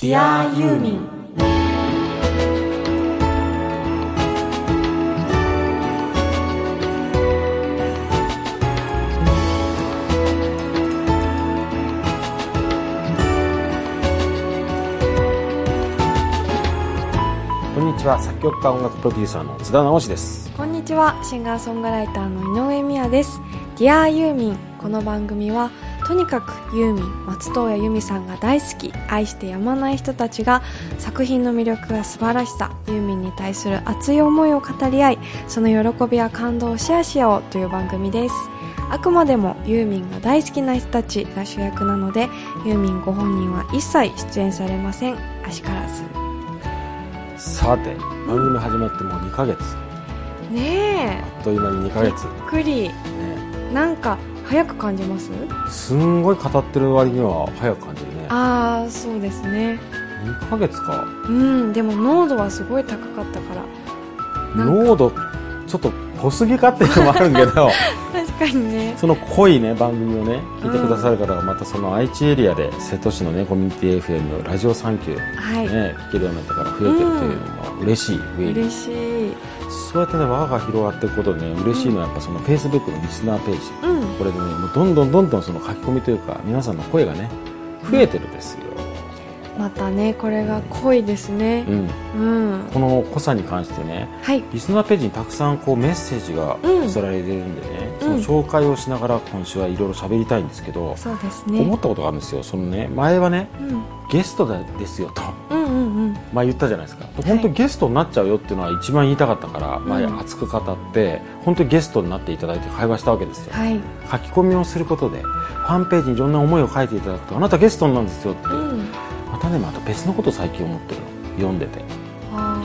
Dear ユーミンこんにちは。作曲家音楽プロデューサーの津田直です。こんにちは。シンガーソングライターの井上美也です。Dear ユーミンこの番組はとにかくユーミン松任谷由実さんが大好き。愛してやまない人たちが作品の魅力や素晴らしさ。ユーミンに対する熱い思いを語り合いその喜びや感動をシェアしようという番組です。あくまでもユーミンが大好きな人たちが主役なのでユーミンご本人は一切出演されません。あしからず。さて番組始まってもう2ヶ月。ねあっという間に2ヶ月、えびっくり。ね、なんか早く感じます？すんごい語ってる割には早く感じるね。ああそうですね。2ヶ月か。うんでも濃度はすごい高かったから。濃度ちょっと濃すぎかっていうのもあるけど。確かにね。その濃いね番組をね聞いてくださる方がまたその愛知エリアで瀬戸市のねコミュニティ FM ラジオサンキューはい、ね、聞けるようになったから増えてるというのも嬉しい、上に嬉しい。そうやってね輪が広がっていくことでね嬉しいのはやっぱその Facebook のリスナーページ。うんこれでねもうどんどんどんどんその書き込みというか皆さんの声がね増えてるんですよ、またねこれが濃いですね。うん、うん。この濃さに関してねはい。リスナーページにたくさんこうメッセージがうん。寄せられてるんでね、うん。その紹介をしながら今週はいろいろ喋りたいんですけど、そうですね。思ったことがあるんですよ。そのね前はねうん。ゲストだですよと。うんうんうん。まあ言ったじゃないですか。本当にゲストになっちゃうよっていうのは一番言いたかったから、前うん。熱く語って本当にゲストになっていただいて会話したわけですよ、はい。書き込みをすることでファンページにいろんな思いを書いていただくとあなたゲストなんですよって、うん。またねまた別のことを最近思ってるの。読んでて。あ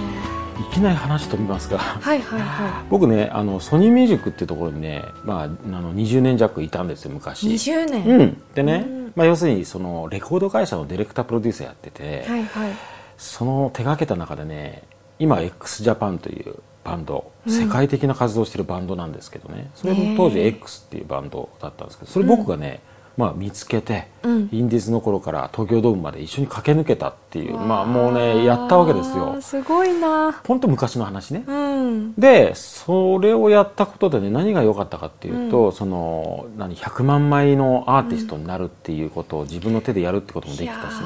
いきなり話飛びますが。ーはいはいは 僕ねあのソニーミュージックっていうところにね、まあ、あの20年弱いたんですよい昔20年、うん。でね、うん。まあ、要するにそのレコード会社のディレクタープロデューサーやってて、はいはい。その手がけた中でね今 x ジャパンというバンド、うん。世界的な活動をしてるバンドなんですけどね。それも当時 X っていうバンドだったんですけどそれ僕がね、まあ、見つけて、うん。インディーズの頃から東京ドームまで一緒に駆け抜けたっていうまあもうねやったわけですあよ。ーすごいな。本当昔の話ね、うん。でそれをやったことでね何が良かったかっていうと、その何100万枚のアーティストになるっていうことを自分の手でやるってこともできたしね、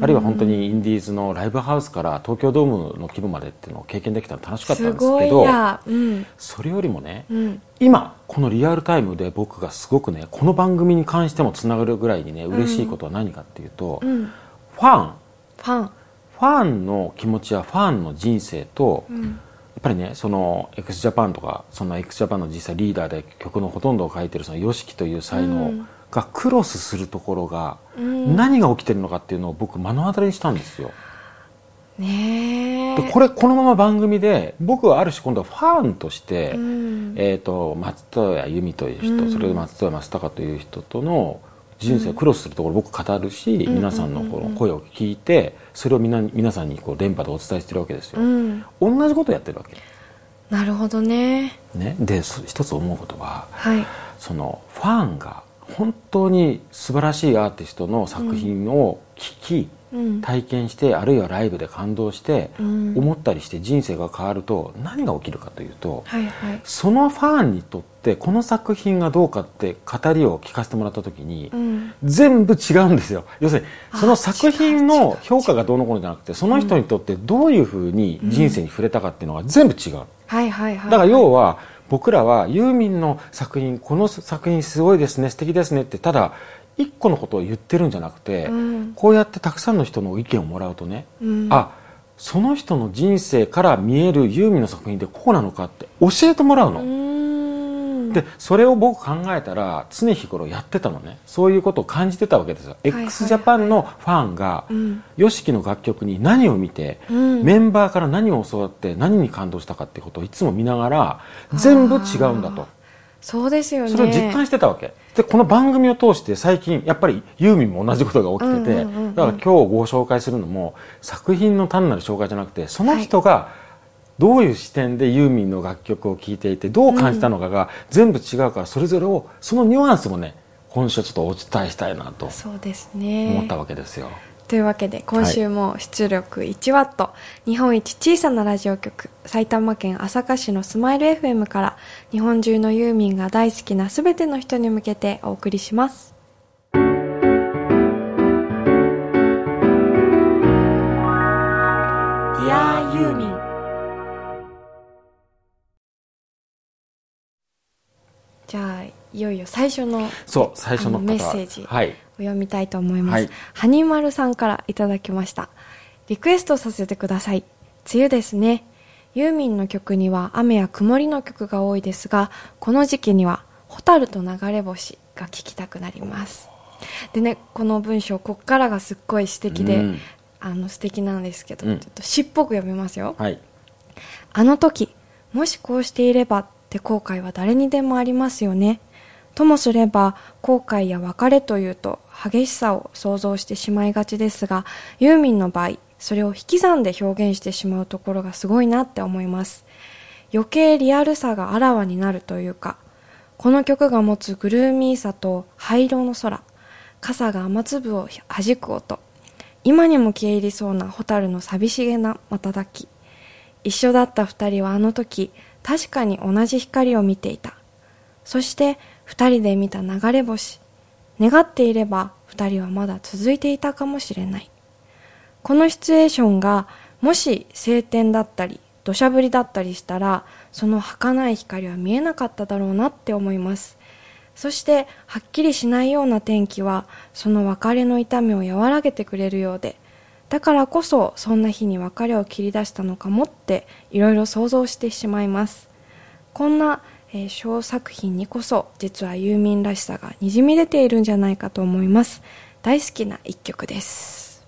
あるいは本当にインディーズのライブハウスから東京ドームの規模までっていうのを経験できたの楽しかったんですけどやうん。それよりもねうん今このリアルタイムで僕がすごくねこの番組に関してもつながるぐらいにね嬉しいことは何かっていうと、うん。ファン。ファン。ファンの気持ちやファンの人生と、うん。やっぱりねその x ジャパンとかその x ジャパンの実際リーダーで曲のほとんどを書いてるその YOSHIKI という才能。うんがクロスするところがうん。何が起きてるのかっていうのを僕目の当たりにしたんですよ。ねえ。でこれこのまま番組で僕はある種今度はファンとして、うん。えー、と松任谷由実という人、うん。それで松任谷正隆という人との人生をクロスするところを僕語るし、ん。皆さんのこの声を聞いてそれをみんな皆さんにこう電波でお伝えしてるわけですよ、うん。同じことをやってるわけ、なるほどね。ね、でそ一つ思うことははい。そのファンが本当に素晴らしいアーティストの作品を聞き、うん。体験してあるいはライブで感動して、うん。思ったりして人生が変わると何が起きるかというと、そのファンにとってこの作品がどうかって語りを聞かせてもらった時に、うん。全部違うんですよ。要するにあその作品の評価がどうのこうのじゃなくてその人にとってどういうふうに人生に触れたかっていうのが全部違う、だから要は僕らはユーミンの作品この作品すごいですね素敵ですねってただ一個のことを言ってるんじゃなくて、うん。こうやってたくさんの人の意見をもらうとね、うん。あその人の人生から見えるユーミンの作品ってこうなのかって教えてもらうの。うーんでそれを僕考えたら常日頃やってたのね。そういうことを感じてたわけですよ、いはい x ジャパンのファンがうん。YOSHIKI の楽曲に何を見て、うん。メンバーから何を教わって何に感動したかってことをいつも見ながら全部違うんだと。そうですよね。それを実感してたわけ。でこの番組を通して最近やっぱりユーミンも同じことが起きてて、うんうんうんうん。だから今日ご紹介するのも作品の単なる紹介じゃなくてその人がどういう視点でユーミンの楽曲を聴いていてどう感じたのかが全部違うからそれぞれをそのニュアンスもね今週ちょっとお伝えしたいなとそうですね。思ったわけですよ。というわけで今週も出力1ワット、日本一小さなラジオ局埼玉県朝霞市のスマイル FM から日本中のユーミンが大好きなすべての人に向けてお送りしますじゃあいよいよ最初のそう最初のメッセージ、はい、お読みたいと思います、はい、はにまるさんからいただきました。リクエストさせてください。梅雨ですね。ユーミンの曲には雨や曇りの曲が多いですがこの時期には「蛍と流れ星」が聴きたくなります。でねこの文章こっからがすっごい詩的で、うん、あの素敵なんですけど、うん、ちょっと詩っぽく読みますよ、はい、あの時もしこうしていればって後悔は誰にでもありますよね。ともすれば後悔や別れというと激しさを想像してしまいがちですがユーミンの場合それを引き算で表現してしまうところがすごいなって思います。余計リアルさがあらわになるというかこの曲が持つグルーミーさと灰色の空傘が雨粒を弾く音今にも消え入りそうな蛍の寂しげな瞬き。一緒だった二人はあの時確かに同じ光を見ていた。そして二人で見た流れ星。願っていれば二人はまだ続いていたかもしれない。このシチュエーションがもし晴天だったり土砂降りだったりしたらその儚い光は見えなかっただろうなって思います。そしてはっきりしないような天気はその別れの痛みを和らげてくれるようでだからこそそんな日に別れを切り出したのかもっていろいろ想像してしまいます。こんな、えー、小作品にこそ実はユーミンらしさがにじみ出ているんじゃないかと思います。大好きな一曲です。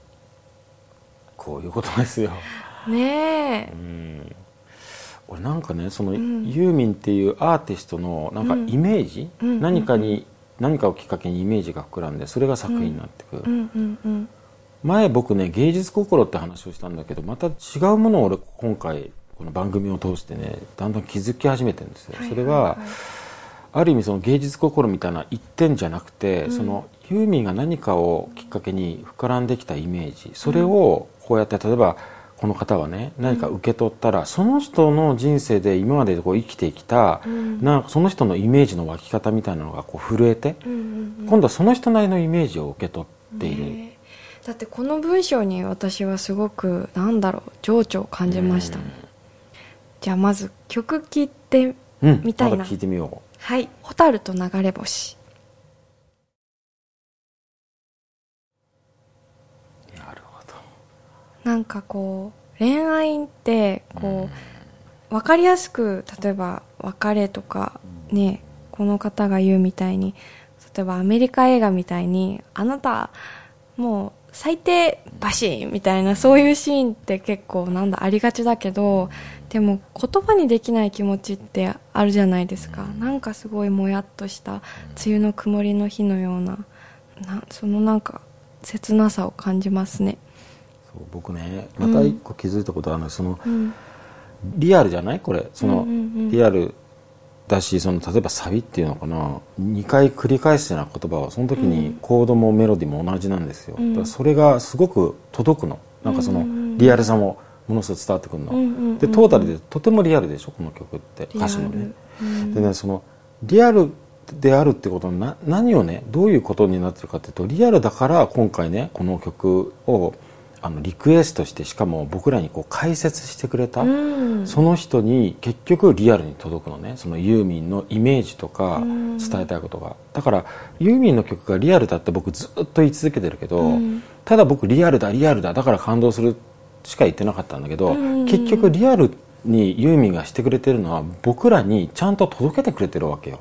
こういうことですよ。ねえ。俺なんかねその、ユーミンっていうアーティストのなんかイメージ、うん、何かに、何かをきっかけにイメージが膨らんでそれが作品になってくる、前僕ね芸術心って話をしたんだけどまた違うものを俺今回この番組を通してねだんだん気づき始めてるんですよ、それは、ある意味その芸術心みたいな一点じゃなくて、うん、そのユーミンが何かをきっかけに膨らんできたイメージ。それをこうやって例えばこの方がね何か受け取ったら、その人の人生で今までこう生きてきた、うん、なその人のイメージの湧き方みたいなのがこう震えて、うんうんうん、今度はその人なりのイメージを受け取っている。ね、だってこの文章に私はすごくなんだろう情緒を感じました、うん、じゃあまず曲聴いてみたいな、うん、ま、聞いてみよう。はい「蛍と流れ星」なんかこう恋愛ってこう分かりやすく例えば別れとかねこの方が言うみたいに例えばアメリカ映画みたいにあなたもう最低バシーみたいなそういうシーンって結構なんだありがちだけどでも言葉にできない気持ちってあるじゃないですか。なんかすごいもやっとした梅雨の曇りの日のようななそのなんか切なさを感じますね。そう僕ねまた一個気づいたことあるの、うん、その、リアルじゃない？これ。その、リアルだしその例えばサビっていうのかな。2回繰り返すような言葉はその時にコードもメロディーも同じなんですよ、うん、それがすごく届くの。なんかそのリアルさもものすごく伝わってくるの、でトータルでとてもリアルでしょこの曲って歌詞もね、うん、でねそのリアルであるってことな何をねどういうことになってるかっていうとリアルだから今回ねこの曲をあのリクエストしてしかも僕らにこう解説してくれた、うん、その人に結局リアルに届くのね。そのユーミンのイメージとか伝えたいことが、だからユーミンの曲がリアルだって僕ずっと言い続けてるけど、うん、ただ僕リアルだリアルだだから感動するしか言ってなかったんだけど、うん、結局リアルにユーミンがしてくれてるのは僕らにちゃんと届けてくれてるわけよ。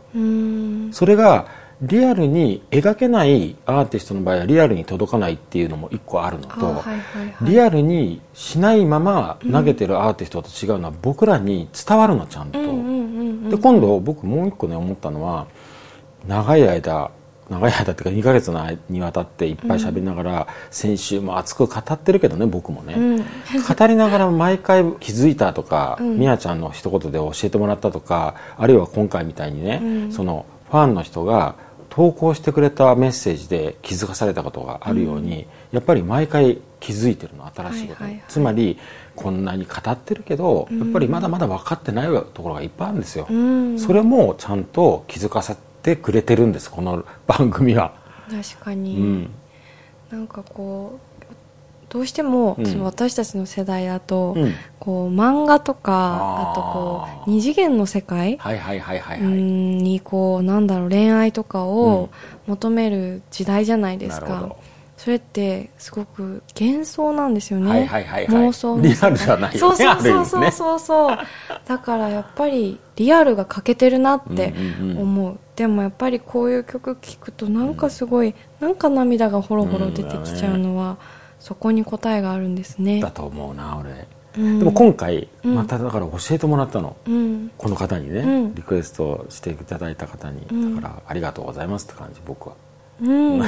それがリアルに描けないアーティストの場合はリアルに届かないっていうのも一個あるのと、はいはいはい、リアルにしないまま投げてるアーティストと違うのは僕らに伝わるのちゃんと、で今度僕もう一個ね思ったのは長い間長い間っていうか2ヶ月のにわたっていっぱい喋りながら、先週も熱く語ってるけどね僕もね、うん、語りながら毎回気づいたとか、うん、みやちゃんの一言で教えてもらったとかあるいは今回みたいにね、うん、そのファンの人が投稿してくれたメッセージで気づかされたことがあるように、うん、やっぱり毎回気づいてるの新しいことに、はいはいはい、つまりこんなに語ってるけど、やっぱりまだまだ分かってないところがいっぱいあるんですよ、うん、それもちゃんと気づかせてくれてるんですこの番組は。確かに、うん、なんかこうどうしても、その私たちの世代だと、うん、こう漫画とかあとこう二次元の世界にこうなんだろう恋愛とかを求める時代じゃないですか。それってすごく幻想なんですよね、妄想リアルじゃないよね。そうそうそうそうそう。そうだからやっぱりリアルが欠けてるなって思ううんうん。う。ん、でもやっぱりこういう曲聴くとなんかすごい、うん、なんか涙がほろほろ出てきちゃうのは、うんそこに答えがあるんですね。だと思うな俺、うん、でも今回まただから教えてもらったの、うん、この方にね、うん、リクエストしていただいた方に、だからありがとうございますって感じ僕は。うん。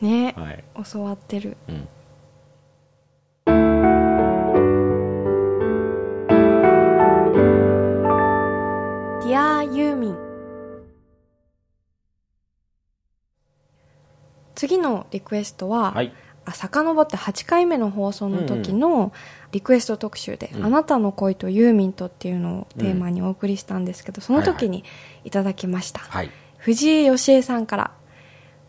ね、はい、教わってる、うん。ディアユーミン。次のリクエストは、はいあ遡って8回目の放送の時のリクエスト特集で、うん、あなたの恋とユーミンとっていうのをテーマにお送りしたんですけど、その時にいただきました。はいはい、藤井義恵さんから、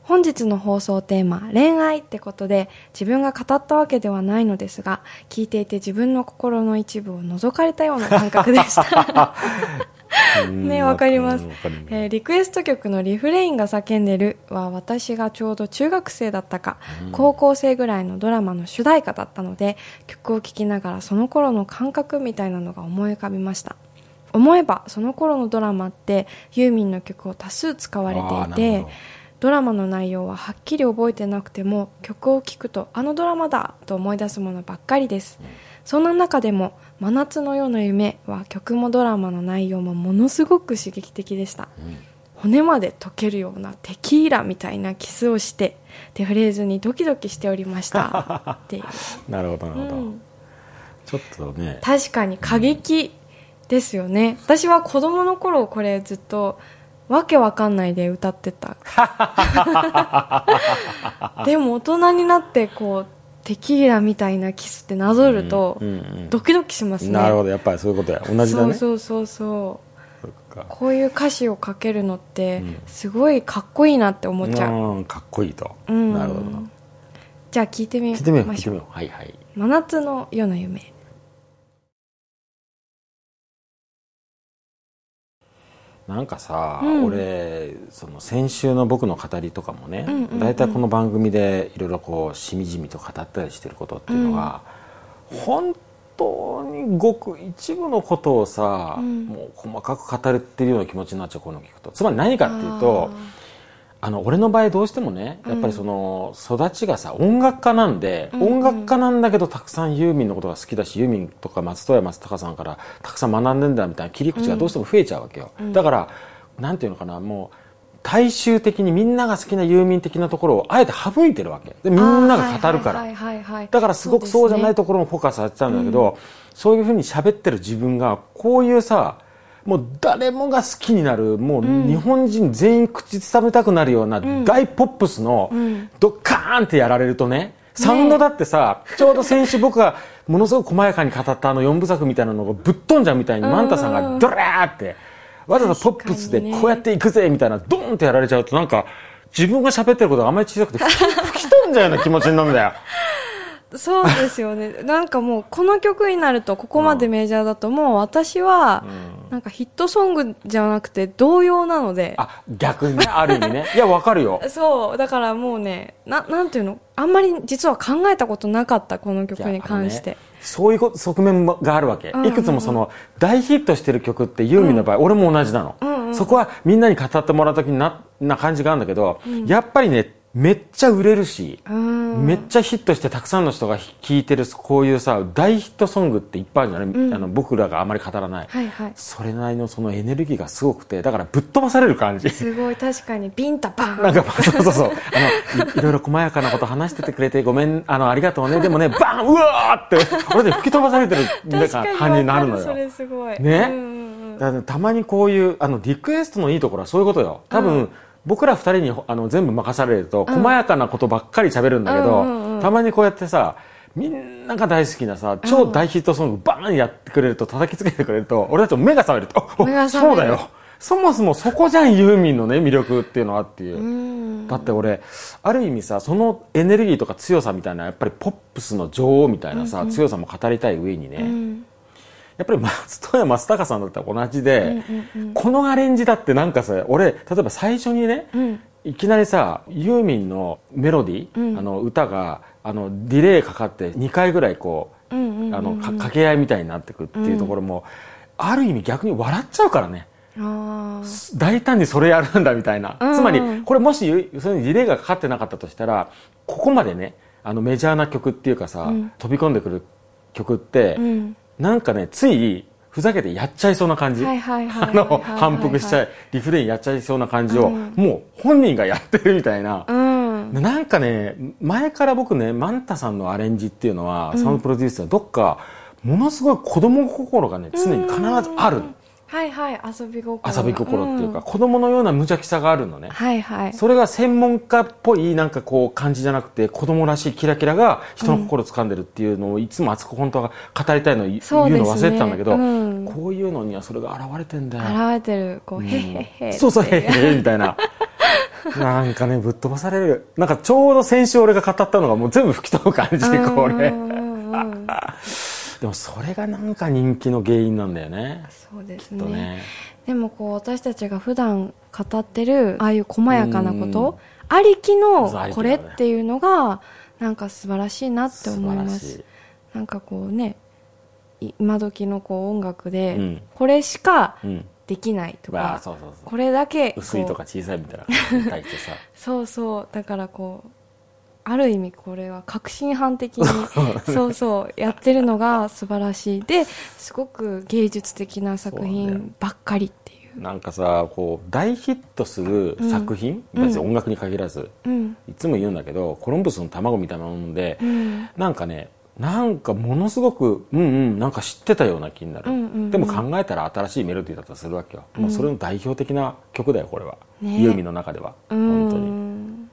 本日の放送テーマ、恋愛ってことで、自分が語ったわけではないのですが、聞いていて自分の心の一部を覗かれたような感覚でした。ね、わかります。えー、リクエスト曲のリフレインが叫んでるは私がちょうど中学生だったか、高校生ぐらいのドラマの主題歌だったので、曲を聴きながらその頃の感覚みたいなのが思い浮かびました。思えばその頃のドラマってユーミンの曲を多数使われていて、ドラマの内容ははっきり覚えてなくても曲を聴くとあのドラマだと思い出すものばっかりです。そんな中でも真夏の夜の夢は曲もドラマの内容もものすごく刺激的でした、うん、骨まで溶けるようなテキーラみたいなキスをしてってフレーズにドキドキしておりました。っていう。なるほどなるほど、うん、ちょっとね。確かに過激ですよね、うん、私は子供の頃これずっとわけわかんないで歌ってた。でも大人になってこうテキーラみたいなキスってなぞると、ドキドキしますね、なるほどやっぱりそういうことや。同じだね。そうそうそうそう。こういう歌詞をかけるのってすごいかっこいいなって思っちゃう、うん、かっこいいと、うん、なるほど。じゃあ聞いてみましょう。聞いてみよう聞いてみよう。はいはい。真夏の夜の夢なんかさ、うん、俺その先週の僕の語りとかもね、大体、この番組でいろいろこうしみじみと語ったりしてることっていうのは、うん、本当にごく一部のことをさ、うん、もう細かく語るっていうような気持ちになっちゃうこの聞くと。つまり何かっていうとあの俺の場合どうしてもねやっぱりその育ちがさ音楽家なんで、うん。音楽家なんだけどたくさんユーミンのことが好きだしユーミンとか松任谷松隆さんからたくさん学んでんだみたいな切り口がどうしても増えちゃうわけよ、うん、だからなんていうのかなもう大衆的にみんなが好きなユーミン的なところをあえて省いてるわけ。でみんなが語るから。だからすごくそうじゃないところもフォーカスされてたんだけどそう、ねうん、そういうふうに喋ってる自分がこういうさもう誰もが好きになるもう日本人全員口ずさめたくなるような大ポップスのドッカーンってやられるとねサウンドだってさ、ちょうど先週僕が ものすごく細やかに語ったあの4部作みたいなのがぶっ飛んじゃうみたいにマンタさんがドラーってわざわざポップスでこうやっていくぜみたいなドーンってやられちゃうとなんか自分が喋ってることがあんまり小さくて 吹き飛んじゃうような気持ちになるんだよ。そうですよね。なんかもう、この曲になると、ここまでメジャーだと、もう私は、なんかヒットソングじゃなくて、童謡なので。あ、逆にね、ある意味ね。いや、わかるよ。そう、だからもうね、な、なんていうの？あんまり実は考えたことなかった、この曲に関して。そういう側面があるわけ。いくつもその、大ヒットしてる曲ってユーミンの場合、俺も同じなの。そこはみんなに語ってもらうときにな、な感じがあるんだけど、やっぱりね、めっちゃ売れるし、めっちゃヒットしてたくさんの人が聴いてるこういうさ大ヒットソングっていっぱいあるじゃない、うん、あの僕らがあまり語らない、はいはい、それなりのそのエネルギーがすごくてだからぶっ飛ばされる感じ。すごい確かに。ビンタバン。なんかそうそうそう。あのいろいろ細やかなこと話しててくれてごめんあのありがとうね。でもねバンうわーって俺で吹き飛ばされてるなんか感じになるのよ。それすごい。ね、うんうん、たまにこういうあのリクエストのいいところはそういうことよ。多分、うん僕ら二人にあの全部任されると、細やかなことばっかり喋るんだけど、たまにこうやってさみんなが大好きなさ超大ヒットソングバーンやってくれると叩きつけてくれると俺たちも目が覚めると そうだよ。そもそもそこじゃんユーミンのね魅力っていうのはっていう。だって俺ある意味さそのエネルギーとか強さみたいなやっぱりポップスの女王みたいなさ、強さも語りたい上にね、うん、やっぱり松任谷正隆さんだったら同じで、うんうんうん、このアレンジだってなんかさ俺例えば最初にね、うん、いきなりさユーミンのメロディー、うん、あの歌があのディレイかかって2回ぐらいこう,、あの掛け合いみたいになってくっていうところも、ある意味逆に笑っちゃうからね。大胆にそれやるんだみたいな、つまりこれもしそれにリレーがかかってなかったとしたらここまでねあのメジャーな曲っていうかさ、うん、飛び込んでくる曲って、うん、なんかねついふざけてやっちゃいそうな感じ。あの反復しちゃいリフレインやっちゃいそうな感じを、うん、もう本人がやってるみたいな、うん、なんかね前から僕ねマンタさんのアレンジっていうのは、サウンドプロデュースはどっかものすごい子供心がね常に必ずある。はいはい遊び心。遊び心っていうか、うん、子供のような無邪気さがあるのね。はいはい。それが専門家っぽいなんかこう感じじゃなくて子供らしいキラキラが人の心を掴んでるっていうのをいつも熱く本当は語りたいのを言うの忘れてたんだけど、うん、こういうのにはそれが現れてんだよ。現れてるこう、うん、へへへ。そうそうへへへみたいな。なんかねぶっ飛ばされる。なんかちょうど先週俺が語ったのがもう全部吹き飛ぶ感じこれでもそれがなんか人気の原因なんだよね。そうですね。ね。でもこう私たちが普段語ってるああいう細やかなことありきのこれっていうのがなんか素晴らしいなって思います。なんかこうね今時のこう音楽でこれしかできないとか、これだけ薄いとか小さいみたいな そうそう。だからこうある意味これは革新犯的に そうそうやってるのが素晴らしい。ですごく芸術的な作品ばっかりっていう。なんかさこう大ヒットする作品、うん、音楽に限らず、うん、いつも言うんだけどコロンブスの卵みたいなもので、うん、なんかねなんかものすごくうんうんなんか知ってたような気になる、うんうんうん、でも考えたら新しいメロディーだったりするわけよ、うん、もうそれの代表的な曲だよこれは、ね、ユーミンの中では、本当に。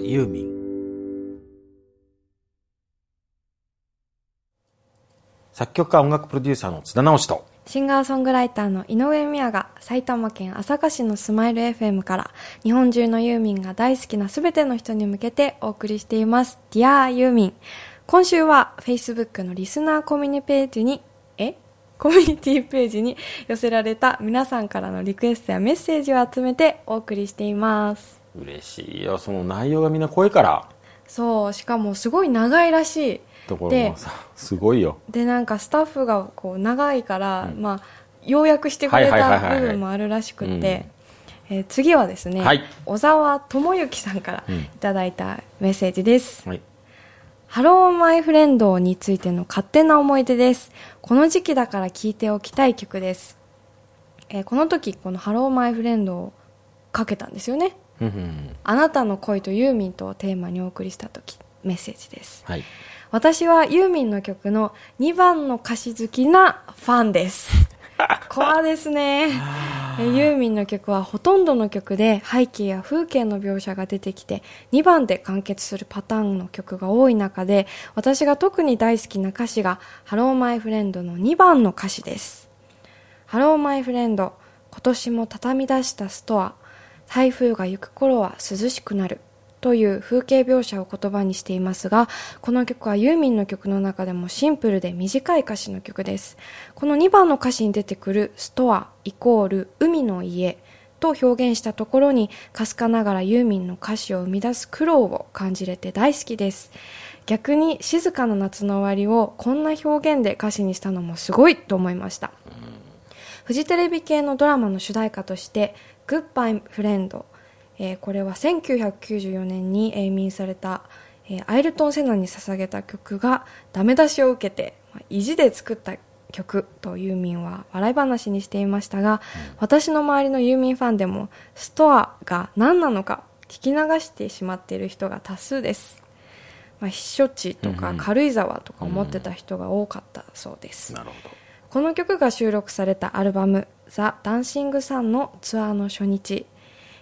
ユーミン作曲家音楽プロデューサーの津田直人とシンガーソングライターの井上美也が埼玉県朝霞市のスマイル FM から日本中のユーミンが大好きなすべての人に向けてお送りしています。Dear ユーミン。今週は Facebook のリスナーコミュニページに、え？コミュニティページに寄せられた皆さんからのリクエストやメッセージを集めてお送りしています。嬉しいよ。その内容がみんな濃いから。そうしかもすごい長いらしい。ところもさすごいよ。でなんかスタッフがこう長いから、うん、まあ要約してくれた部分もあるらしくてえ次はですね、はい、小沢智之さんからいただいたメッセージです、はい。ハローマイフレンドについての勝手な思い出です。この時期だから聴いておきたい曲です。えー、この時、この Hello, my friend をかけたんですよね。あなたの恋とユーミンとをテーマにお送りした時メッセージです、はい、私はユーミンの曲の2番の歌詞好きなファンです。コアですね。ユーミンの曲はほとんどの曲で背景や風景の描写が出てきて2番で完結するパターンの曲が多い中で私が特に大好きな歌詞が「 Hello, my friend の2番の歌詞です「 Hello, my friend 今年も畳み出したストア台風が行く頃は涼しくなる。という風景描写を言葉にしていますが、この曲はユーミンの曲の中でもシンプルで短い歌詞の曲です。この2番の歌詞に出てくるストアイコール海の家と表現したところに、かすかながらユーミンの歌詞を生み出す苦労を感じれて大好きです。逆に静かな夏の終わりをこんな表現で歌詞にしたのもすごいと思いました。フジテレビ系のドラマの主題歌として、グッバイフレンドえー、これは1994年に永眠された、えー、アイルトン・セナに捧げた曲がダメ出しを受けて、まあ、意地で作った曲とユーミンは笑い話にしていましたが、うん、私の周りのユーミンファンでもストアが何なのか聞き流してしまっている人が多数です、まあ、避暑地とか軽井沢とか思ってた人が多かったそうです、うん。うん、この曲が収録されたアルバム「ザ・ダンシング・サン」のツアーの初日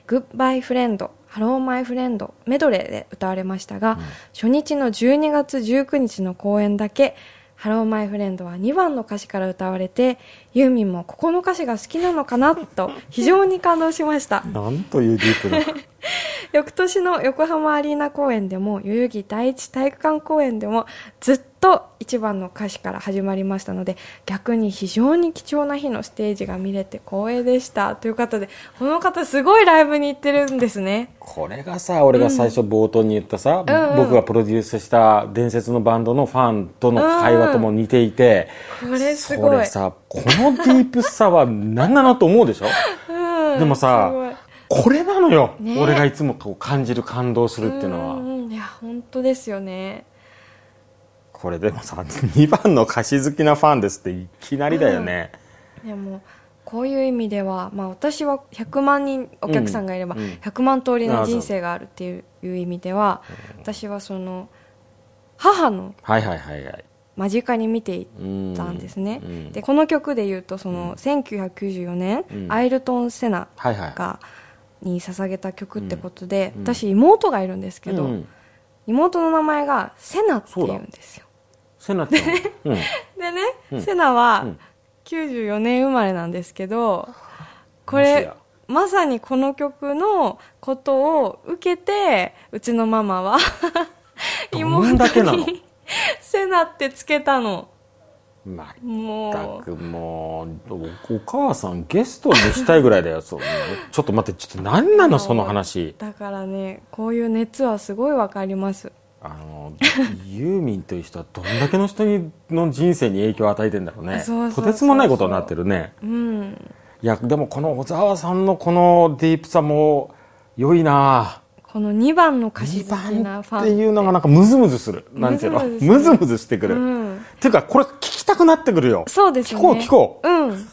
Good-bye friend、Hello, my friend メドレーで歌われましたが、うん、初日の12月19日の公演だけ、 Hello, my friend は2番の歌詞から歌われて、ユーミンもここの歌詞が好きなのかなと非常に感動しました。なんというディープな。翌年の横浜アリーナ公演でも、代々木第一体育館公演でも、ずっと1番の歌詞から始まりましたので、逆に非常に貴重な日のステージが見れて光栄でした。ということで、この方すごいライブに行ってるんですね。これがさ、俺が最初冒頭に言ったさ、うん、僕がプロデュースした伝説のバンドのファンとの会話とも似ていて、うん、これすごい。これさ、このディープさは何なのと思うでしょ、うん、でもさ、これなのよ、ね、俺がいつもこう感じる感動するっていうのは、うん。いや本当ですよね。これでもさ2番の歌詞好きなファンですっていきなりだよね、うん、でもこういう意味では、まあ、私は100万人お客さんがいれば100万通りの人生があるっていう意味では、私はその母の間近に見ていたんですね、でこの曲でいうとその1994年、アイルトン・セナが、に捧げた曲ってことで、うん、私妹がいるんですけど、うん、妹の名前がセナって言うんですよ。セナって、うん、でね、セナは94年生まれなんですけどこれまさにこの曲のことを受けてうちのママは 妹に セナってつけたの。まったくもうお母さんゲストにしたいぐらいだよそうちょっと待ってちょっと何なのその話。だからねこういう熱はすごいわかります。あのユーミンという人はどんだけの人にの人生に影響を与えてんだろうね。とてつもないことになってるね、うん、いやでもこの小沢さんのこのディープさも良いなこの2番の歌詞好きなファンって。いうのがなんかムズムズする。なんていうの？ムズムズしてくる、うん、っていうかこれ聞きたくなってくるよ。そうですね。聞こう聞こう。うん。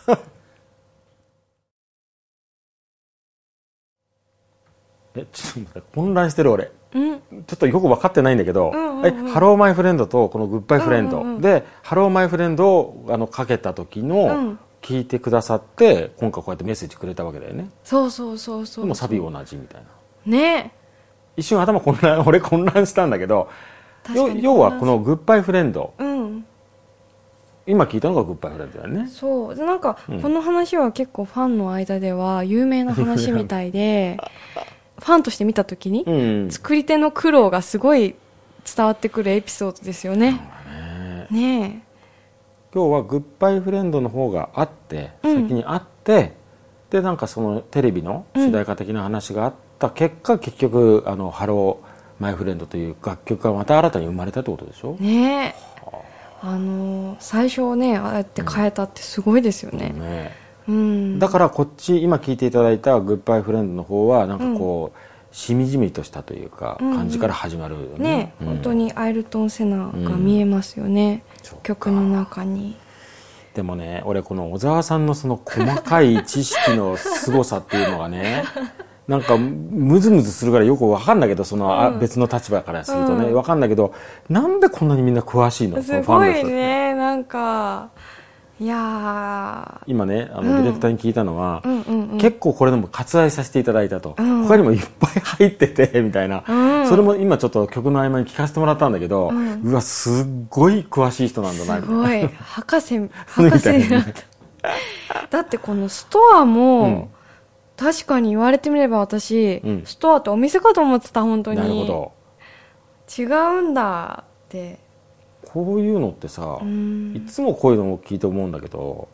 えちょっと混乱してる俺、うん、ちょっとよく分かってないんだけど、うんうんうん、え Hello, my friend とこの Good-bye friend、うんうん、で Hello, my friend をあのかけた時の、聞いてくださって今回こうやってメッセージくれたわけだよね。そうそうそうそう。でもサビ同じみたいな。ね一瞬頭混乱俺混乱したんだけど要はこの「グッバイフレンド」うん、今聞いたのがグッバイフレンドだよね。そう。なんかこの話は結構ファンの間では有名な話みたいで ファンとして見た時に、うん、作り手の苦労がすごい伝わってくるエピソードですよね。ね。ね今日はグッバイフレンドの方があって、先にあってでなんかそのテレビの主題歌的な話があって、た結果結局あの「ハローマイフレンド」という楽曲がまた新たに生まれたってことでしょ？ねあ。の最初ねああやって変えたってすごいですよね。うん。ねうん、だからこっち今聴いていただいた「グッバイフレンド」の方はなんかこう、うん、しみじみとしたというか感じから始まるよね。うん、ね、うん、本当にアイルトン・セナが見えますよね、曲の中に。でもね俺この小沢さんのその細かい知識の凄さっていうのがね なんかムズムズするからよくわかんないけどその、うん、別の立場からするとね、うん、わかんないけどなんでこんなにみんな詳しいの？すごいね。なんかいや今ねあの、ディレクターに聞いたのは、うんうんうん、結構これでも割愛させていただいたと、うん、他にもいっぱい入ってて みたいな、うん、それも今ちょっと曲の合間に聞かせてもらったんだけど、うん、うわすっごい詳しい人なんだなすごい。博士博士だってこのストアも、確かに言われてみれば私、うん。ストアってお店かと思ってた本当に。なるほど。違うんだって。こういうのってさ、うん。いつもこういうのを聞いて思うんだけど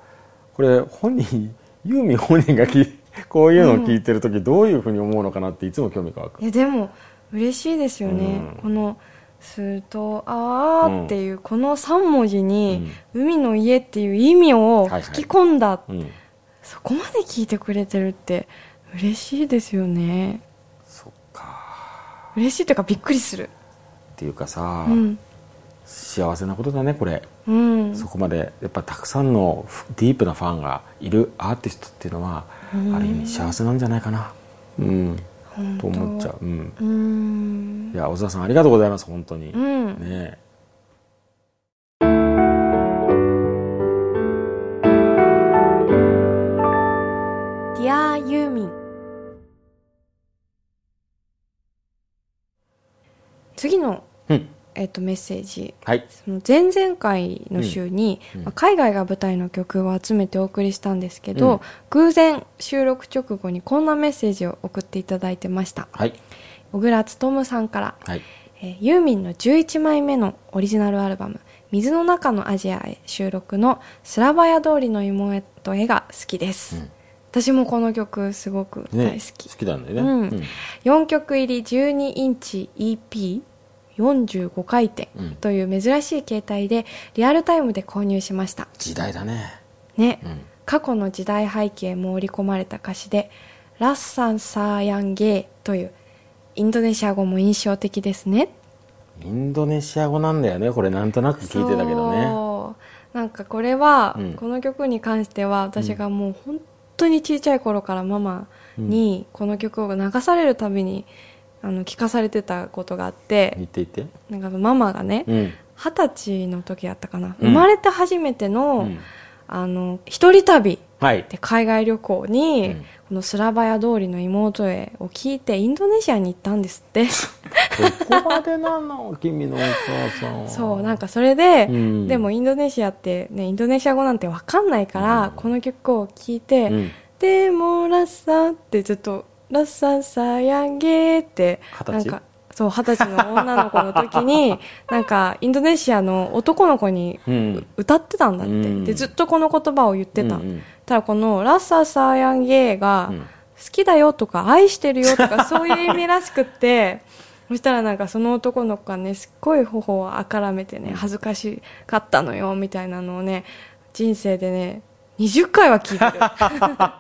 これ本人ユーミン本人が聞い こういうのを聞いてる時どういうふうに思うのかなっていつも興味が湧く。いやでも嬉しいですよね、うん。この「すとあー」っていうこの3文字に「海の家」っていう意味をはいはい。吹き込んだ、うんそこまで聞いてくれてるって嬉しいですよね。そっか。嬉しいというかびっくりする。っていうかさ、うん。幸せなことだねこれ、うん。そこまでやっぱたくさんのフディープなファンがいるアーティストっていうのは、うん。ある意味幸せなんじゃないかな。うん。と思っちゃう、うん、うん。いや小沢さんありがとうございます本当に、うん。ね次の、うん。えっとメッセージ。はい。その前々回の週に、うん。うん。まあ海外が舞台の曲を集めてお送りしたんですけど、うん。偶然収録直後にこんなメッセージを送っていただいてました。はい。小倉勉さんから、はい。えーユーミンの11枚目のオリジナルアルバム「水の中のアジアへ」収録の「スラバヤ通りの妹へ」が好きです、うん。私もこの曲すごく大ね好き、好きなんだよね、うん。4曲入り12インチ EP45 回転うん。という珍しい形態でリアルタイムで購入しました。時代だね。ね、うん。過去の時代背景も織り込まれた歌詞で「ラッサンサーヤンゲー」というインドネシア語も印象的ですね。インドネシア語なんだよね。これなんとなく聞いてたけどね。なんかこれは、うん。この曲に関しては私がもう本当に小さい頃からママにこの曲を流されるたびにあの聞かされてたことがあって言って言って？なんかママがねうん。二十歳の時やったかな、うん。生まれて初めての,、うん。あの一人旅はい。で海外旅行に、うん。このスラバヤ通りの妹へを聞いてインドネシアに行ったんですって。どこまでなの？君のお母さんは。そうなんかそれで、うん。でもインドネシアってねインドネシア語なんてわかんないから、この曲を聞いて、うん。でもラッサってずっとラッササヤンゲーってなんかそう二十歳の女の子の時に なんかインドネシアの男の子にうん。歌ってたんだって、うん。でずっとこの言葉を言ってた、うんうん。ただこのラッササヤンゲーが、うん。好きだよとか愛してるよとか そういう意味らしくってそしたらなんかその男の子がねすっごい頬をあからめてね恥ずかしかったのよみたいなのをね人生でね20回は聞いてる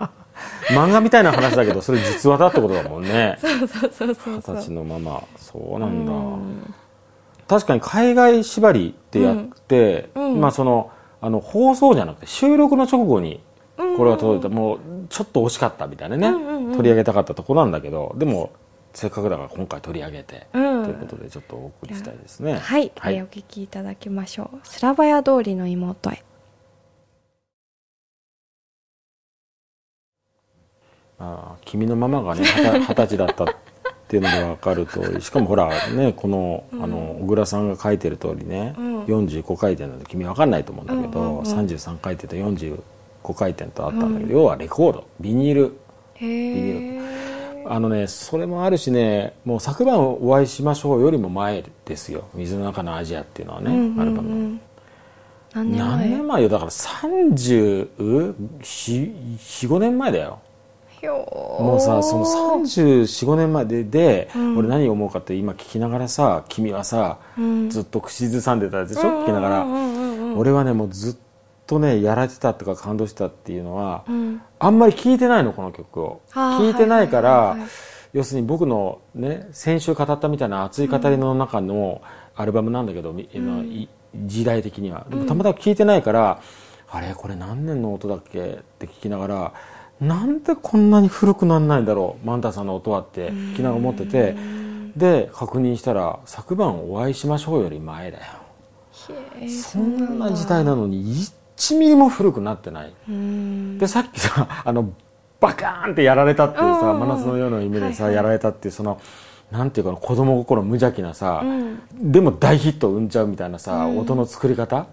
漫画みたいな話だけどそれ実話だってことだもんね。そうそうそうそう二十歳のまま。そうなんだ。うん。確かに海外縛りってやって、うん。うん。まあそのあの放送じゃなくて収録の直後にこれが届いた、もうちょっと惜しかったみたいなね、うんうんうん。取り上げたかったとこなんだけどでもせっかくだから今回取り上げて、うん。ということでちょっとお送りしたいですね。はい、はい。えーお聞きいただきましょう「スラバヤ通りの妹へあー君のママがね 二十歳だったっていうのが分かるとしかもほらねこの,、あの小倉さんが書いてる通りね、うん。45回転なんで君分かんないと思うんだけど、うんうんうん。33回転と45回転とあったんだけど、要はレコード。ビニール」へえあのねそれもあるしねもう昨晩お会いしましょうよりも前ですよ「水の中のアジア」っていうのはね、アルバム何年前？よ？だから3445年前だよもうさその345年前でで、うん。俺何思うかって今聞きながらさ君はさ、うん。ずっと口ずさんでたでしょ、聞きながら、うんうんうんうん。俺はねもうずっとねやられてたとか感動したっていうのは、うん。あんまり聞いてないのこの曲を。聞いてないから、はいはいはいはい要するに僕のね先週語ったみたいな熱い語りの中のアルバムなんだけど、時代的には。でもたまたま聞いてないから、あれ？これ何年の音だっけ？って聞きながらなんでこんなに古くならないんだろうマンタさんの音はって聞きながら思ってて。で確認したら昨晩お会いしましょうより前だよ。そんな時代なのに1ミリも古くなってない。うん。でさっきさあのバカーンってやられたっていうさうん。うんうん真夏の夜の夢でさ、やられたっていうそのなんていうかな子供心無邪気なさ、でも大ヒットを生んじゃうみたいなさ、音の作り方、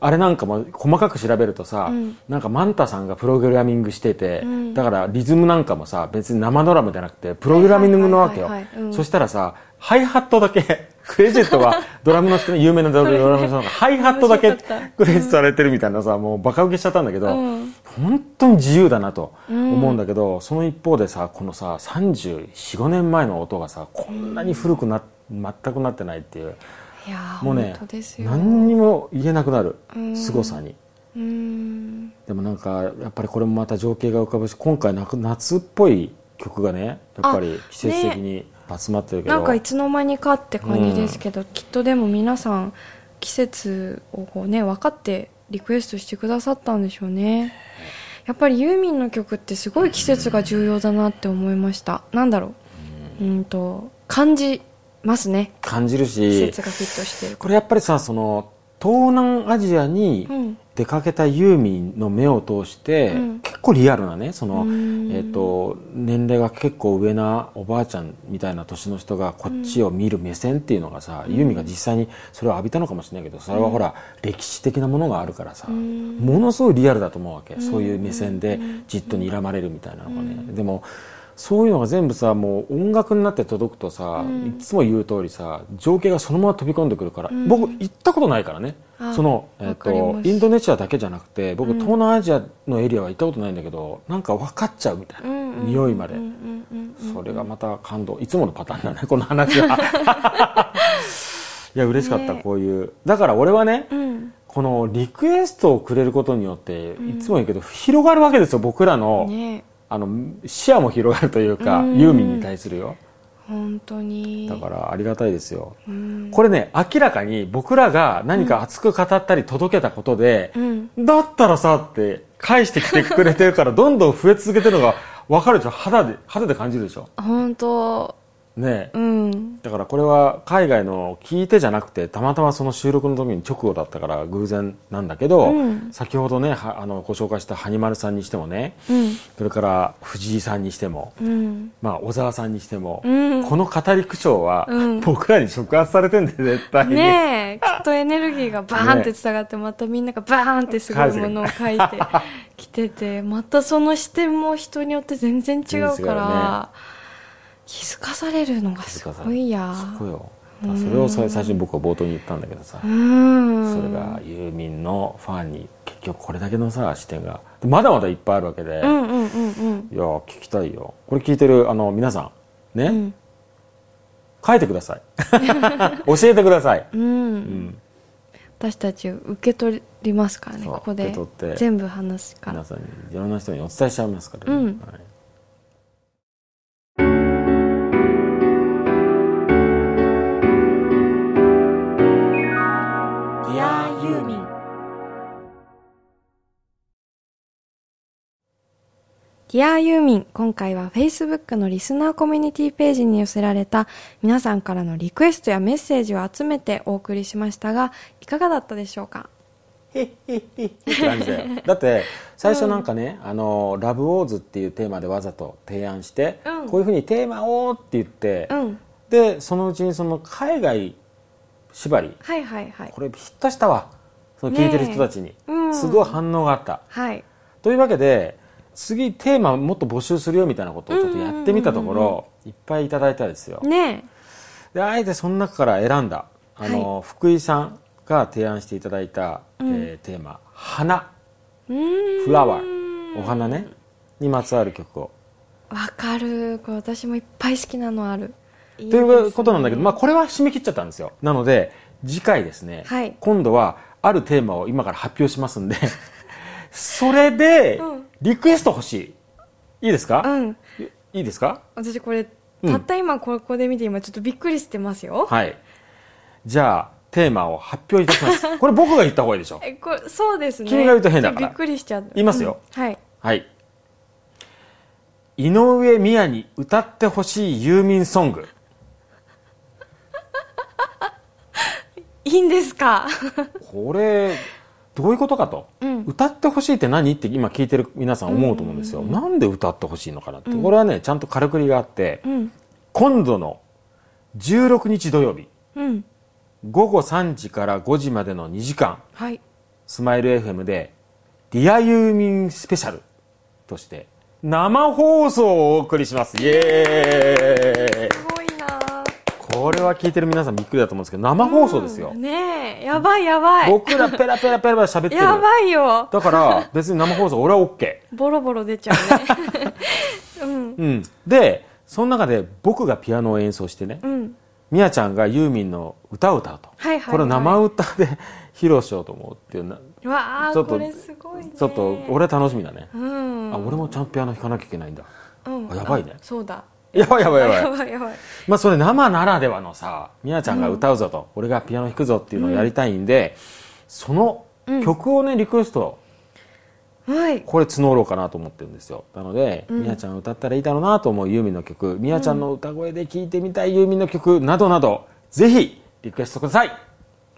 あれなんかも細かく調べるとさ、なんかマンタさんがプログラミングしてて、だからリズムなんかもさ別に生ドラムじゃなくてプログラミングのわけよ。そしたらさハイハットだけ クレジットはドラムの人有名なドラムの人が ハイハットだけクレジットされてるみたいなさもうバカ受けしちゃったんだけど、本当に自由だなと思うんだけど、その一方でさこのさ345年前の音がさこんなに古くな全くなってないっていう。もうね何にも言えなくなる。凄さに。でもなんかやっぱりこれもまた情景が浮かぶし今回夏っぽい曲がねやっぱり季節的に集まってるけど、ね、なんかいつの間にかって感じですけど、うん、きっとでも皆さん季節をこうね分かってリクエストしてくださったんでしょうね。やっぱりユーミンの曲ってすごい季節が重要だなって思いました。なんだろう。うんと感じますね。感じるし。季節がフィットしてるこれやっぱりさその東南アジアに出かけたユーミンの目を通して、うん、結構リアルなねその、えーと、年齢が結構上なおばあちゃんみたいな年の人がこっちを見る目線っていうのがさ、うん、ユーミンが実際にそれを浴びたのかもしれないけどそれはほら、歴史的なものがあるからさ、ものすごいリアルだと思うわけ、そういう目線でじっと睨まれるみたいなのがね。でもそういうのが全部さもう音楽になって届くとさ、うん、いつも言う通りさ情景がそのまま飛び込んでくるから、うん、僕行ったことないからね。その、えーと、インドネシアだけじゃなくて僕、東南アジアのエリアは行ったことないんだけどなんか分かっちゃうみたいな、うん、匂いまで、それがまた感動。いつものパターンだね この話は。いや嬉しかった、ね、こういう。だから俺はね、このリクエストをくれることによっていつも言うけど広がるわけですよ僕らの、ねあの視野も広がるというか、ユーミンに対するよ。本当に。だからありがたいですよ、これね明らかに僕らが何か熱く語ったり届けたことで、うん、だったらさって返してきてくれてるからどんどん増え続けてるのが分かるでしょ？肌で肌で感じるでしょ？本当ね、うん、だからこれは海外の聞いてじゃなくてたまたまその収録の時に直後だったから偶然なんだけど、うん、先ほどねあのご紹介したハニマルさんにしてもね、うん、それから藤井さんにしても、まあ、小沢さんにしても、この語り口調は、僕らに触発されてんで絶対に。ねきっとエネルギーがバーンって伝わって、またみんながバーンってすごいものを書いてきててまたその視点も人によって全然違うから。気づかされるのがすごいや。そこよ。それを最初に僕は冒頭に言ったんだけどさそれがユーミンのファンに結局これだけのさ視点が。まだまだいっぱいあるわけで、うんうんうんうん、いや聞きたいよ。これ聞いてるあの皆さんね、うん、書いてください。教えてください、うん、うん、私たち受け取りますからねここで。全部話すから。皆さんにいろんな人にお伝えしちゃいますからね、うん。はいディアーユーミン、今回は Facebook のリスナーコミュニティページに寄せられた皆さんからのリクエストやメッセージを集めてお送りしましたが、いかがだったでしょうか？へっへっへっって感じだよ。だって、最初なんかね、うん、あの、ラブウォーズっていうテーマでわざと提案して、うん、こういうふうにテーマをって言って、うん、で、そのうちにその海外縛り、はいはいはい、これヒットしたわ。その聞いてる人たちに。すごい反応があった。はい。というわけで、次テーマもっと募集するよみたいなことをちょっとやってみたところ、いっぱいいただいたですよ。ねであえてその中から選んだあの、はい、福井さんが提案していただいた、うん、えー、テーマ「花」フラワーお花ね。にまつわる曲を。わかる。これ私もいっぱい好きなのある。ということなんだけど、まあ、これは締め切っちゃったんですよ。なので次回ですね、はい、今度はあるテーマを今から発表しますんで それで、リクエスト欲しい。いいですか？うん。いいですか？私これ、たった今ここで見て今ちょっとびっくりしてますよ。はい。じゃあ、テーマを発表いたします。これ僕が言った方がいいでしょ。え、これ、そうですね。君が言うと変だから。びっくりしちゃう。言いますよ。うん、はい。はい。井上美也に歌ってほしいユーミンソング。いいんですか？これ、どういうことかと、うん、歌ってほしいって何？って今聞いてる皆さん思うと思うんですよ、うんうんうん、なんで歌ってほしいのかなって、うん、これはねちゃんとからくりがあって、うん、今度の16日土曜日。うん。午後3時から5時までの2時間。はい。スマイル FM で「 Dear ユーミンスペシャル」として生放送をお送りします。イエーイこれは聞いてる皆さんびっくりだと思うんですけど生放送ですよ、ねえ。やばいやばい。僕らペラペラペラペラ喋ってる。やばいよ。だから別に生放送俺は OK ボロボロ出ちゃうね。うん。うん。でその中で僕がピアノを演奏してね、うん。みやちゃんがユーミンの歌を歌うと、はいはいはい。これを生歌で 披露しようと思うっていうなうわあちょっとこれすごいね。ちょっと俺楽しみだね、うん。あ俺もちゃんとピアノ弾かなきゃいけないんだ。うん。あやばいね。あそうだやばいやばいやばい。やばいやばい。まあそれ生ならではのさみやちゃんが歌うぞと、俺がピアノ弾くぞっていうのをやりたいんで、その曲をねリクエストはい。これ募ろうかなと思ってるんですよ。なので、みやちゃんが歌ったらいいだろうなと思うユーミンの曲みやちゃんの歌声で聴いてみたいユーミンの曲などなどぜひリクエストください。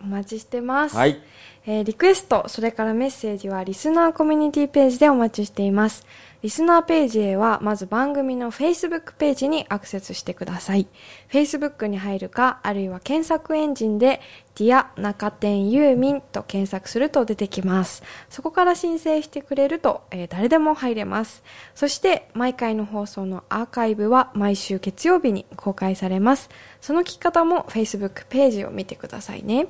お待ちしてます、はい。えーリクエストそれからメッセージはリスナーコミュニティページでお待ちしていますリスナーページへはまず番組の Facebook ページにアクセスしてください。Facebook に入るかあるいは検索エンジンで Dear 中点ユーミンと検索すると出てきます。そこから申請してくれると、えー誰でも入れます。そして毎回の放送のアーカイブは毎週月曜日に公開されます。その聞き方も Facebook ページを見てくださいね。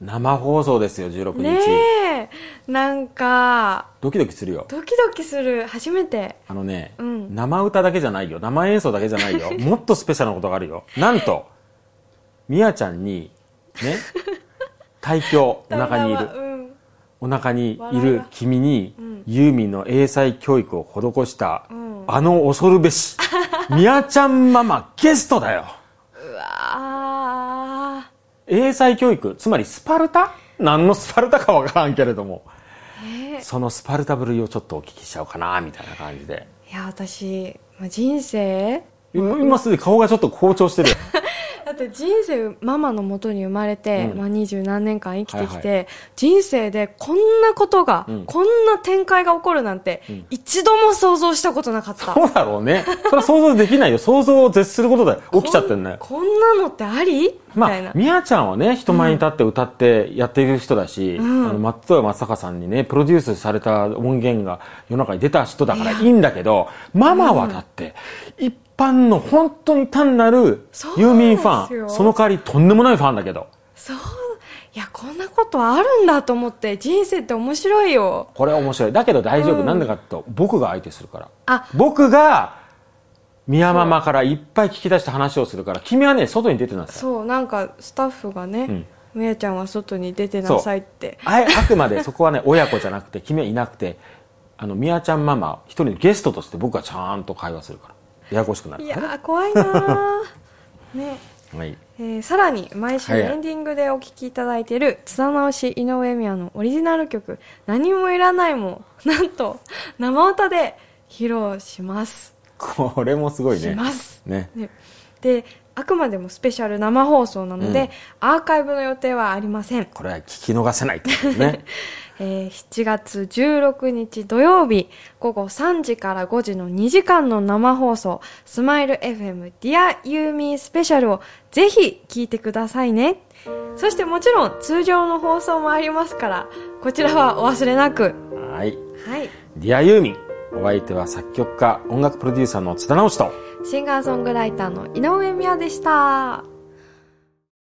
生放送ですよ16日、ねえ。なんかドキドキするよ。ドキドキする。初めて。あのね、うん。生歌だけじゃないよ。生演奏だけじゃないよ。もっとスペシャルなことがあるよ。なんとみやちゃんにね 胎教お腹にいる。うん。お腹にいる君に、ん。ユーミンの英才教育を施した、ん。あの恐るべし みやちゃんママゲストだよ英才教育つまりスパルタ？何のスパルタかわからんけれども。ー。えそのスパルタぶりをちょっとお聞きしちゃおうかなみたいな感じで。いや私まあ人生今今すでに顔がちょっと好調してるよ だって人生ママのもとに生まれて、うん。まあ、二十何年間生きてきて、はい人生でこんなことが、うん。こんな展開が起こるなんて、ん。一度も想像したことなかった。そうだろうね。それは想像できないよ。想像を絶することで起きちゃってんねこんこんなのってあり？みまたいな、あ、みやちゃんはね、人前に立って歌ってやっている人だし、うん。あの、松任谷正隆さんにね、プロデュースされた音源が世の中に出た人だからいいんだけど、ママはだって、一般の本当に単なるユーミンファン、その代わりとんでもないファンだけど、そう。いやこんなことあるんだと思って人生って面白いよ。これは面白い。だけど大丈夫。うん。なんでかと、僕が相手するから。あ。僕が、宮ママからいっぱい聞き出した話をするから、君はね、外に出てなさい。そう。なんかスタッフがね、うん。みやちゃんは外に出てなさいって。あくまで そこはね親子じゃなくて君はいなくてあのみやちゃんママ一人のゲストとして僕はちゃんと会話するからややこしくなる。いやー怖いなー。ね。はい。えーさらに毎週はい。エンディングでお聴きいただいている津田直し井上美也のオリジナル曲「何もいらないもん」なんと生歌で披露します。これもすごいね。します。ね。ね。であくまでもスペシャル生放送なので、アーカイブの予定はありません、これは聞き逃せないってことね えー7月16日土曜日午後3時から5時の2時間の生放送スマイル FM Dear ユーミンスペシャルをぜひ聞いてくださいね。そしてもちろん通常の放送もありますからこちらはお忘れなく。はい。はい。ディアユーミンお相手は作曲家音楽プロデューサーの津田直しと。シンガーソングライターの井上美也でした